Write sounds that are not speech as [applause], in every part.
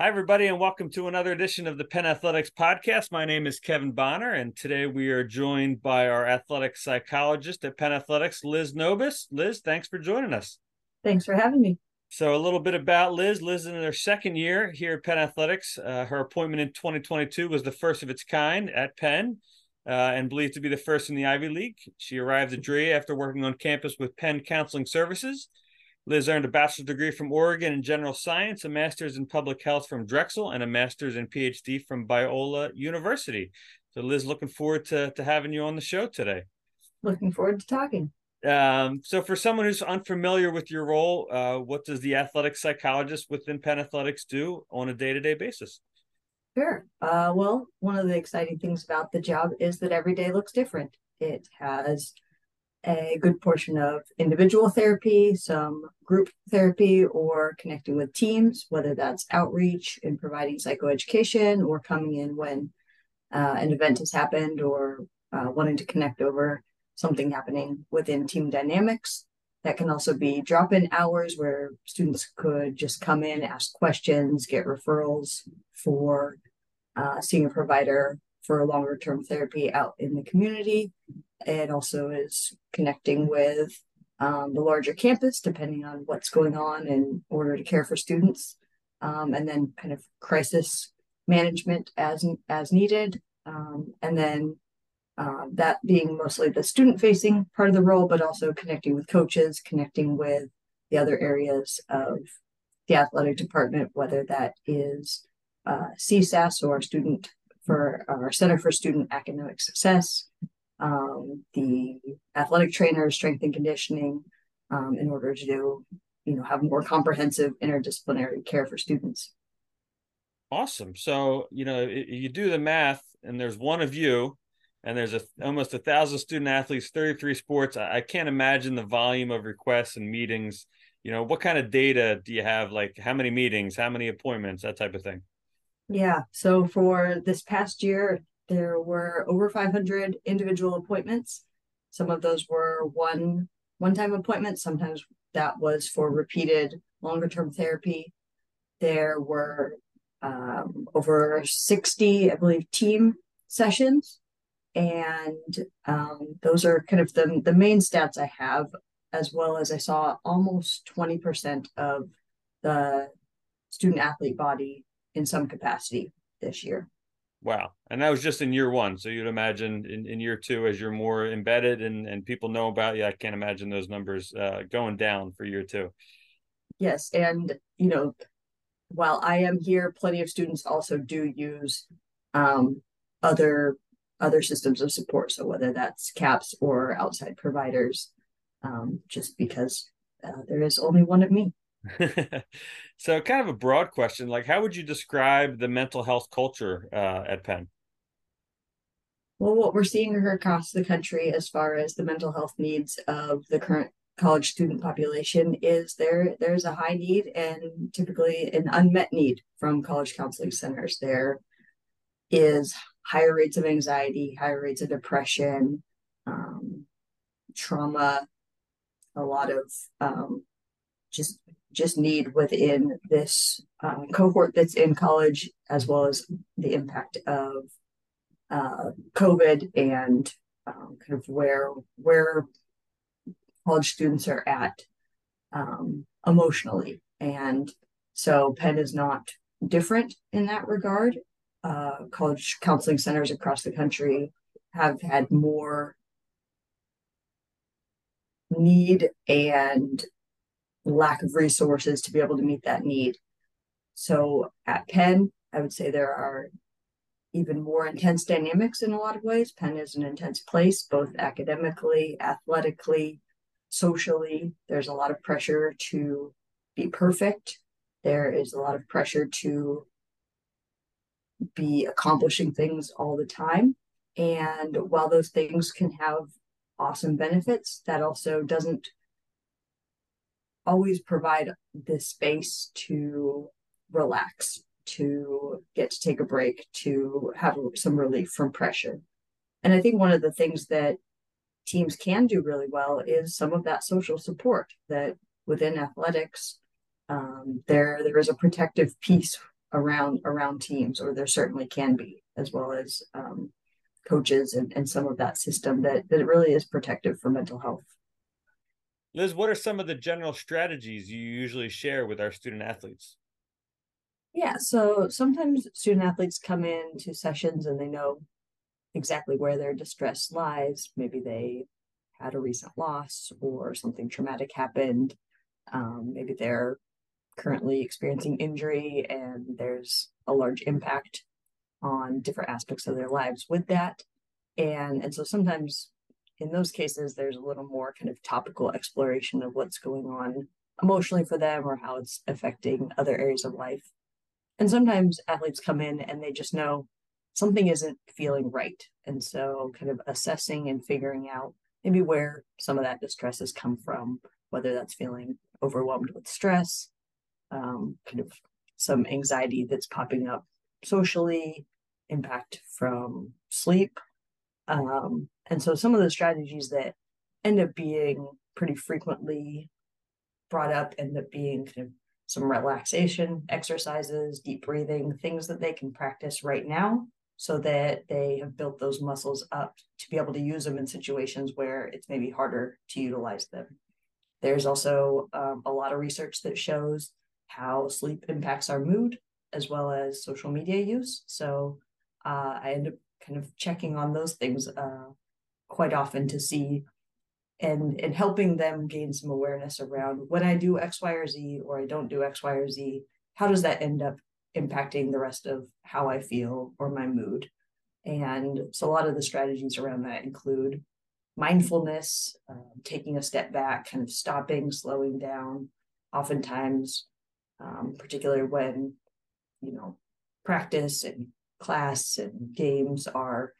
Hi, everybody, and welcome to another edition of the Penn Athletics Podcast. My name is Kevin Bonner, and today we are joined by our athletic psychologist at Penn Athletics, Liz Nobis. Liz, thanks for joining us. Thanks for having me. So, a little bit about Liz. Liz is in her second year here at Penn Athletics. Uh, her appointment in 2022 was the first of its kind at Penn. Uh, and believed to be the first in the Ivy League. She arrived at DRIA after working on campus with Penn Counseling Services Liz earned a bachelor's degree from Oregon in general science, a master's in public health from Drexel, and a master's and PhD from Biola University. So, Liz, looking forward to, to having you on the show today. Looking forward to talking. Um, so, for someone who's unfamiliar with your role, uh, what does the athletic psychologist within Penn Athletics do on a day to day basis? Sure. Uh, well, one of the exciting things about the job is that every day looks different. It has a good portion of individual therapy, some group therapy, or connecting with teams, whether that's outreach and providing psychoeducation or coming in when uh, an event has happened or uh, wanting to connect over something happening within team dynamics. That can also be drop in hours where students could just come in, ask questions, get referrals for uh, seeing a provider for a longer term therapy out in the community. It also is connecting with um, the larger campus, depending on what's going on in order to care for students, um, and then kind of crisis management as as needed, um, and then uh, that being mostly the student facing part of the role, but also connecting with coaches, connecting with the other areas of the athletic department, whether that is uh, CSAS or student for our Center for Student Academic Success, um, the athletic trainer, strength and conditioning, um, in order to do, you know, have more comprehensive interdisciplinary care for students. Awesome. So, you know, you do the math, and there's one of you, and there's a almost a thousand student athletes, 33 sports. I can't imagine the volume of requests and meetings. You know, what kind of data do you have? Like, how many meetings, how many appointments, that type of thing? Yeah. So for this past year, there were over 500 individual appointments. Some of those were one one-time appointments. Sometimes that was for repeated longer-term therapy. There were um, over 60, I believe, team sessions, and um, those are kind of the the main stats I have. As well as I saw almost 20% of the student athlete body in some capacity this year. Wow. And that was just in year one. So you'd imagine in, in year two, as you're more embedded and, and people know about you, I can't imagine those numbers uh, going down for year two. Yes. And, you know, while I am here, plenty of students also do use um, other other systems of support. So whether that's CAPS or outside providers, um, just because uh, there is only one of me. [laughs] so, kind of a broad question like, how would you describe the mental health culture uh, at Penn? Well, what we're seeing across the country as far as the mental health needs of the current college student population is there there's a high need and typically an unmet need from college counseling centers there is higher rates of anxiety higher rates of depression um, trauma a lot of um, just just need within this um, cohort that's in college, as well as the impact of uh, COVID and um, kind of where where college students are at um, emotionally. And so Penn is not different in that regard. Uh, college counseling centers across the country have had more need and lack of resources to be able to meet that need. So at Penn, I would say there are even more intense dynamics in a lot of ways. Penn is an intense place, both academically, athletically, socially. There's a lot of pressure to be perfect. There is a lot of pressure to be accomplishing things all the time. And while those things can have awesome benefits, that also doesn't always provide the space to relax, to get to take a break, to have some relief from pressure. And I think one of the things that teams can do really well is some of that social support that within athletics, um, there there is a protective piece around around teams, or there certainly can be, as well as um, coaches and, and some of that system that that really is protective for mental health. Liz, what are some of the general strategies you usually share with our student athletes? Yeah, so sometimes student athletes come in to sessions and they know exactly where their distress lies. Maybe they had a recent loss or something traumatic happened. Um, maybe they're currently experiencing injury and there's a large impact on different aspects of their lives with that. And, and so sometimes in those cases, there's a little more kind of topical exploration of what's going on emotionally for them or how it's affecting other areas of life. And sometimes athletes come in and they just know something isn't feeling right. And so, kind of assessing and figuring out maybe where some of that distress has come from, whether that's feeling overwhelmed with stress, um, kind of some anxiety that's popping up socially, impact from sleep. Um, and so, some of the strategies that end up being pretty frequently brought up end up being kind of some relaxation exercises, deep breathing, things that they can practice right now so that they have built those muscles up to be able to use them in situations where it's maybe harder to utilize them. There's also um, a lot of research that shows how sleep impacts our mood as well as social media use. So uh, I end up kind of checking on those things uh, quite often to see and and helping them gain some awareness around when I do X, Y, or Z, or I don't do X, Y, or Z. How does that end up impacting the rest of how I feel or my mood? And so a lot of the strategies around that include mindfulness, um, taking a step back, kind of stopping, slowing down. Oftentimes, um, particularly when you know practice and class and games are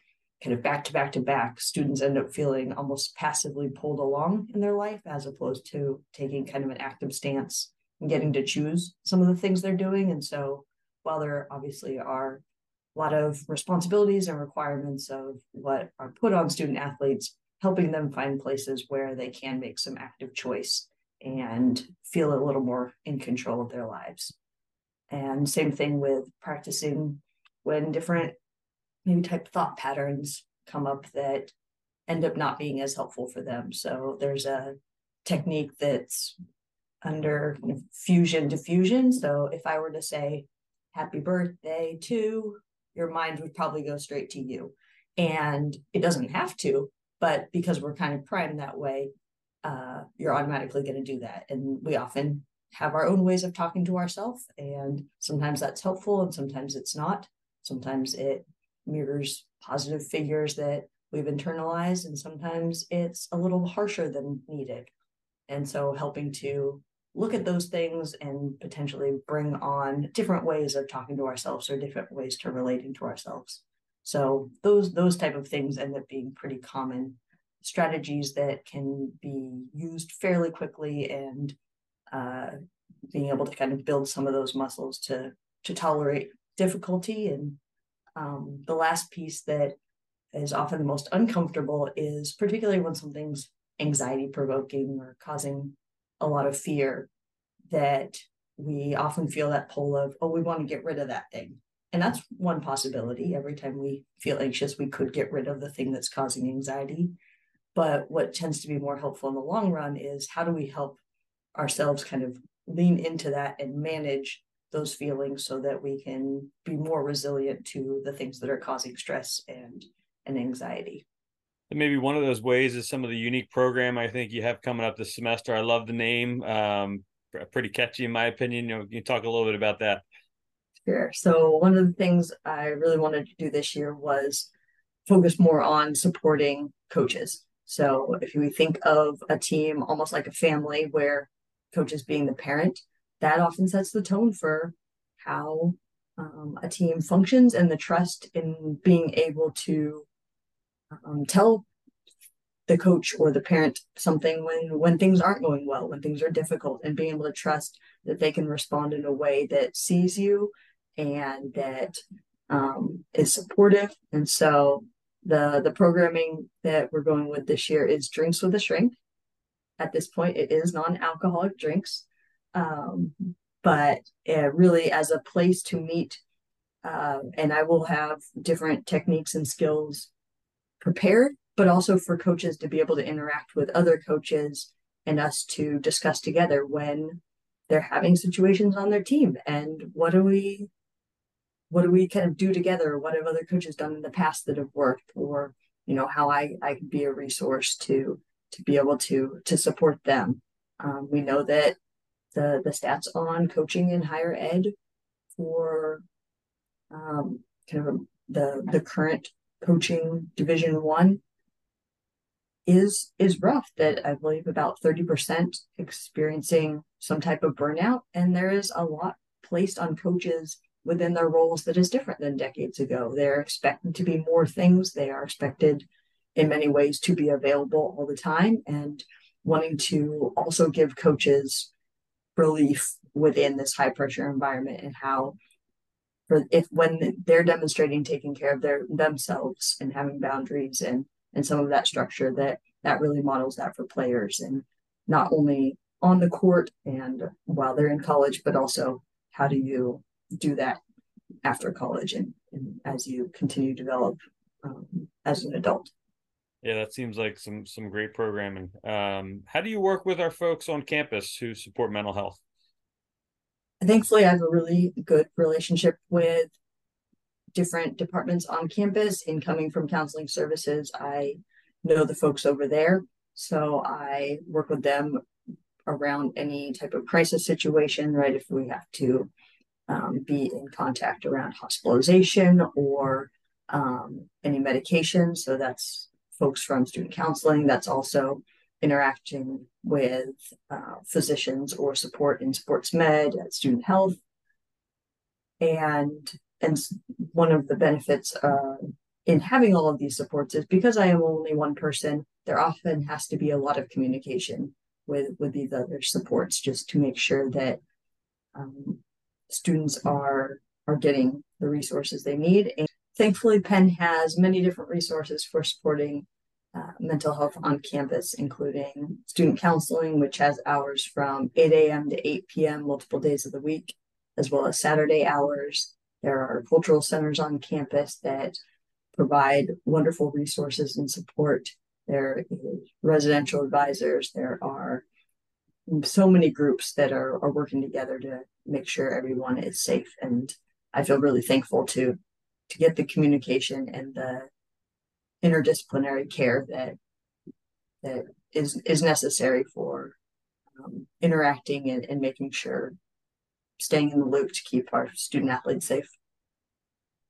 kind of back to back to back, students end up feeling almost passively pulled along in their life as opposed to taking kind of an active stance and getting to choose some of the things they're doing. And so while there obviously are a lot of responsibilities and requirements of what are put on student athletes, helping them find places where they can make some active choice and feel a little more in control of their lives. And same thing with practicing when different maybe type thought patterns come up that end up not being as helpful for them. So there's a technique that's under fusion defusion. So if I were to say, happy birthday to, your mind would probably go straight to you. And it doesn't have to, but because we're kind of primed that way, uh, you're automatically going to do that. And we often have our own ways of talking to ourselves. And sometimes that's helpful and sometimes it's not. Sometimes it mirrors positive figures that we've internalized, and sometimes it's a little harsher than needed. And so helping to look at those things and potentially bring on different ways of talking to ourselves or different ways to relating to ourselves. So those those type of things end up being pretty common strategies that can be used fairly quickly and uh, being able to kind of build some of those muscles to to tolerate difficulty and um, the last piece that is often the most uncomfortable is particularly when something's anxiety provoking or causing a lot of fear that we often feel that pull of oh we want to get rid of that thing. And that's one possibility. Every time we feel anxious we could get rid of the thing that's causing anxiety. But what tends to be more helpful in the long run is how do we help ourselves kind of lean into that and manage those feelings so that we can be more resilient to the things that are causing stress and and anxiety. And maybe one of those ways is some of the unique program i think you have coming up this semester. I love the name um, pretty catchy in my opinion. You know you talk a little bit about that? Sure. So one of the things i really wanted to do this year was focus more on supporting coaches. So if we think of a team almost like a family where coaches being the parent that often sets the tone for how um, a team functions and the trust in being able to um, tell the coach or the parent something when when things aren't going well when things are difficult and being able to trust that they can respond in a way that sees you and that um, is supportive. And so the the programming that we're going with this year is drinks with a shrink. At this point it is non-alcoholic drinks um, but uh, really as a place to meet. Uh, and I will have different techniques and skills prepared, but also for coaches to be able to interact with other coaches and us to discuss together when they're having situations on their team and what do we what do we kind of do together what have other coaches done in the past that have worked or you know how i i can be a resource to to be able to to support them um, we know that the the stats on coaching in higher ed for um, kind of the the current coaching division one is is rough that i believe about 30% experiencing some type of burnout and there is a lot placed on coaches within their roles that is different than decades ago. They're expected to be more things. They are expected in many ways to be available all the time and wanting to also give coaches relief within this high pressure environment and how for if when they're demonstrating taking care of their themselves and having boundaries and and some of that structure that that really models that for players and not only on the court and while they're in college but also how do you do that after college and, and as you continue to develop um, as an adult yeah that seems like some some great programming um, how do you work with our folks on campus who support mental health thankfully i have a really good relationship with different departments on campus. In coming from counseling services, I know the folks over there. So I work with them around any type of crisis situation, right? If we have to um, be in contact around hospitalization or um, any medication. So that's folks from student counseling. That's also interacting with uh, physicians or support in sports med at student health. And and one of the benefits uh, in having all of these supports is because I am only one person, there often has to be a lot of communication with with these other supports just to make sure that um, students are are getting the resources they need. And thankfully, Penn has many different resources for supporting uh, mental health on campus, including student counseling, which has hours from 8 a.m. to 8 p.m. multiple days of the week, as well as Saturday hours. There are cultural centers on campus that provide wonderful resources and support. There is residential advisors. There are so many groups that are, are working together to make sure everyone is safe. And I feel really thankful to to get the communication and the interdisciplinary care that that is is necessary for um, interacting and, and making sure staying in the loop to keep our student athletes safe.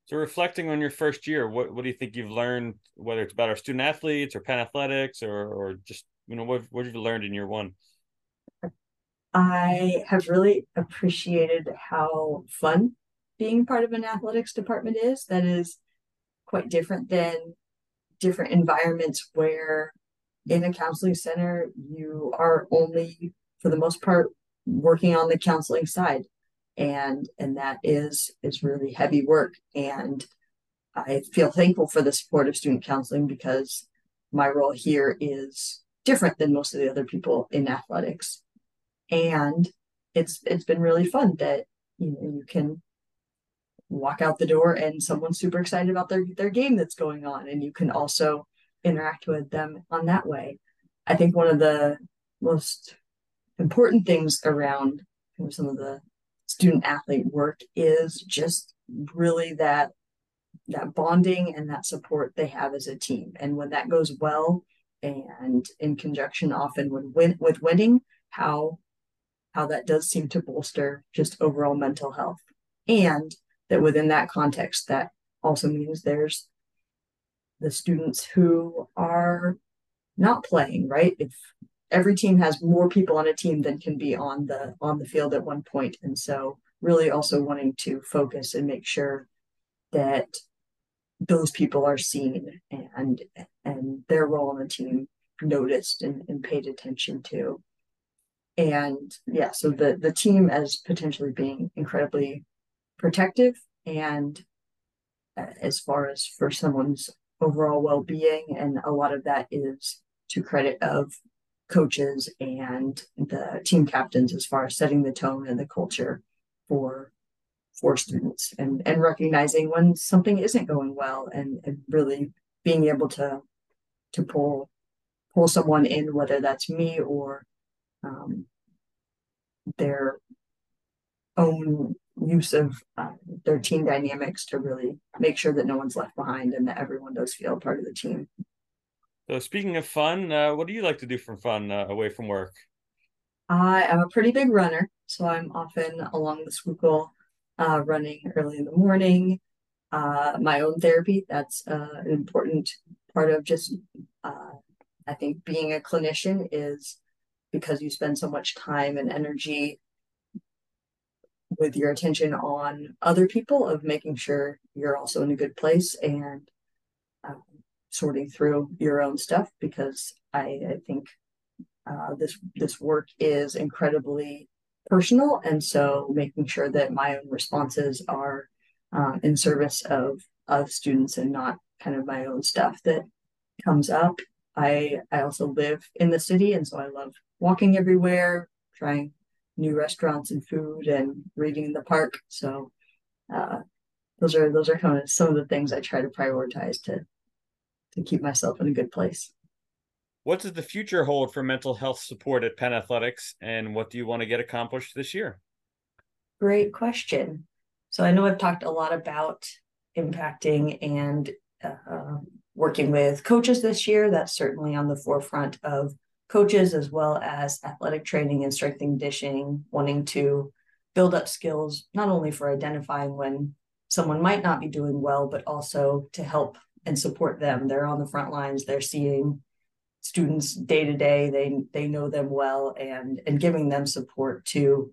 So reflecting on your first year, what what do you think you've learned, whether it's about our student athletes or Penn athletics or or just you know what what have you learned in year one? I have really appreciated how fun being part of an athletics department is. That is quite different than different environments where in a counseling center you are only for the most part working on the counseling side. And and that is is really heavy work. And i feel thankful for the support of student counseling because my role here is different than most of the other people in athletics. And it's it's been really fun that you know you can walk out the door and someone's super excited about their their game that's going on and you can also interact with them on that way. I think one of the most important things around some of the student athlete work is just really that that bonding and that support they have as a team. And when that goes well and in conjunction often with win- with winning how how that does seem to bolster just overall mental health. And that within that context that also means there's the students who are not playing right? If every team has more people on a team than can be on the on the field at one point. And so really also wanting to focus and make sure that those people are seen and and their role on the team noticed and, and paid attention to. And yeah so the the team as potentially being incredibly protective and uh, as far as for someone's overall well-being and a lot of that is to credit of coaches and the team captains as far as setting the tone and the culture for for students and and recognizing when something isn't going well and, and really being able to to pull pull someone in whether that's me or um, their own use of uh, their team dynamics to really make sure that no one's left behind and that everyone does feel part of the team. So, speaking of fun, uh, what do you like to do for fun uh, away from work? I am a pretty big runner, so I'm often along the Schuylkill uh, running early in the morning. Uh, my own therapy, that's uh, an important part of just, I think, being a clinician is because you spend so much time and energy with your attention on other people of making sure you're also in a good place and um, sorting through your own stuff because I, I think uh, this this work is incredibly personal and so making sure that my own responses are uh, in service of of students and not kind of my own stuff that comes up. I I also live in the city and so I love walking everywhere trying new restaurants and food and reading in the park. So uh, those are those are kind of some of the things I try to prioritize to to keep myself in a good place. What does the future hold for mental health support at Penn Athletics, and what do you want to get accomplished this year? Great question. So I know I've talked a lot about impacting and uh, working with coaches this year. That's certainly on the forefront of coaches as well as athletic training and strength and conditioning, wanting to build up skills, not only for identifying when someone might not be doing well, but also to help and support them. They're on the front lines, they're seeing students day to day, they they know them well and and giving them support to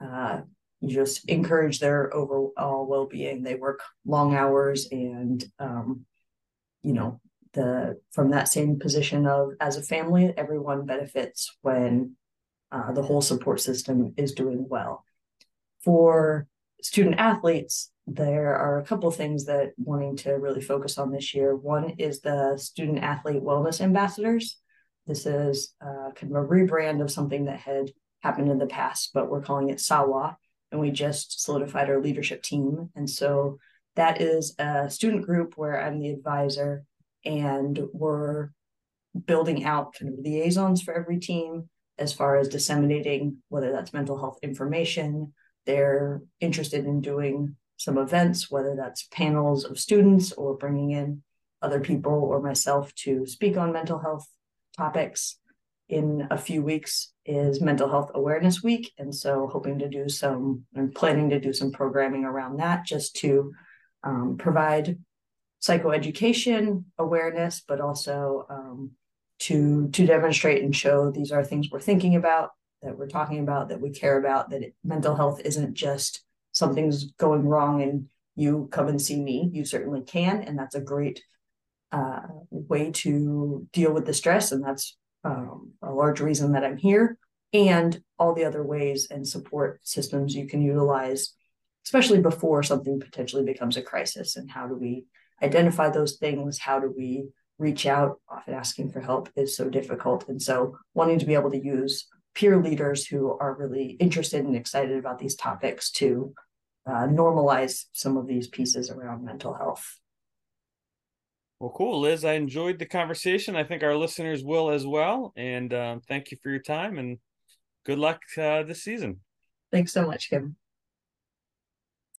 uh, just encourage their overall well-being. They work long hours and um, you know the from that same position of as a family, everyone benefits when uh, the whole support system is doing well. For student athletes, there are a couple things that wanting to really focus on this year. One is the student athlete wellness ambassadors. This is uh, kind of a rebrand of something that had happened in the past, but we're calling it SAWA, and we just solidified our leadership team. And so that is a student group where I'm the advisor and we're building out kind of liaisons for every team as far as disseminating whether that's mental health information they're interested in doing some events whether that's panels of students or bringing in other people or myself to speak on mental health topics. In a few weeks is mental health awareness week and so hoping to do some i'm planning to do some programming around that just to um, provide psychoeducation awareness, but also um, to to demonstrate and show these are things we're thinking about, that we're talking about, that we care about. That it, mental health isn't just something's going wrong and you come and see me. You certainly can, and that's a great uh, way to deal with the stress, and that's um, a large reason that I'm here. And all the other ways and support systems you can utilize, especially before something potentially becomes a crisis. And how do we identify those things how do we reach out often asking for help is so difficult. And so wanting to be able to use peer leaders who are really interested and excited about these topics to uh, normalize some of these pieces around mental health. Well cool liz. I enjoyed the conversation. I think our listeners will as well. And um, thank you for your time and good luck uh, this season. Thanks so much kim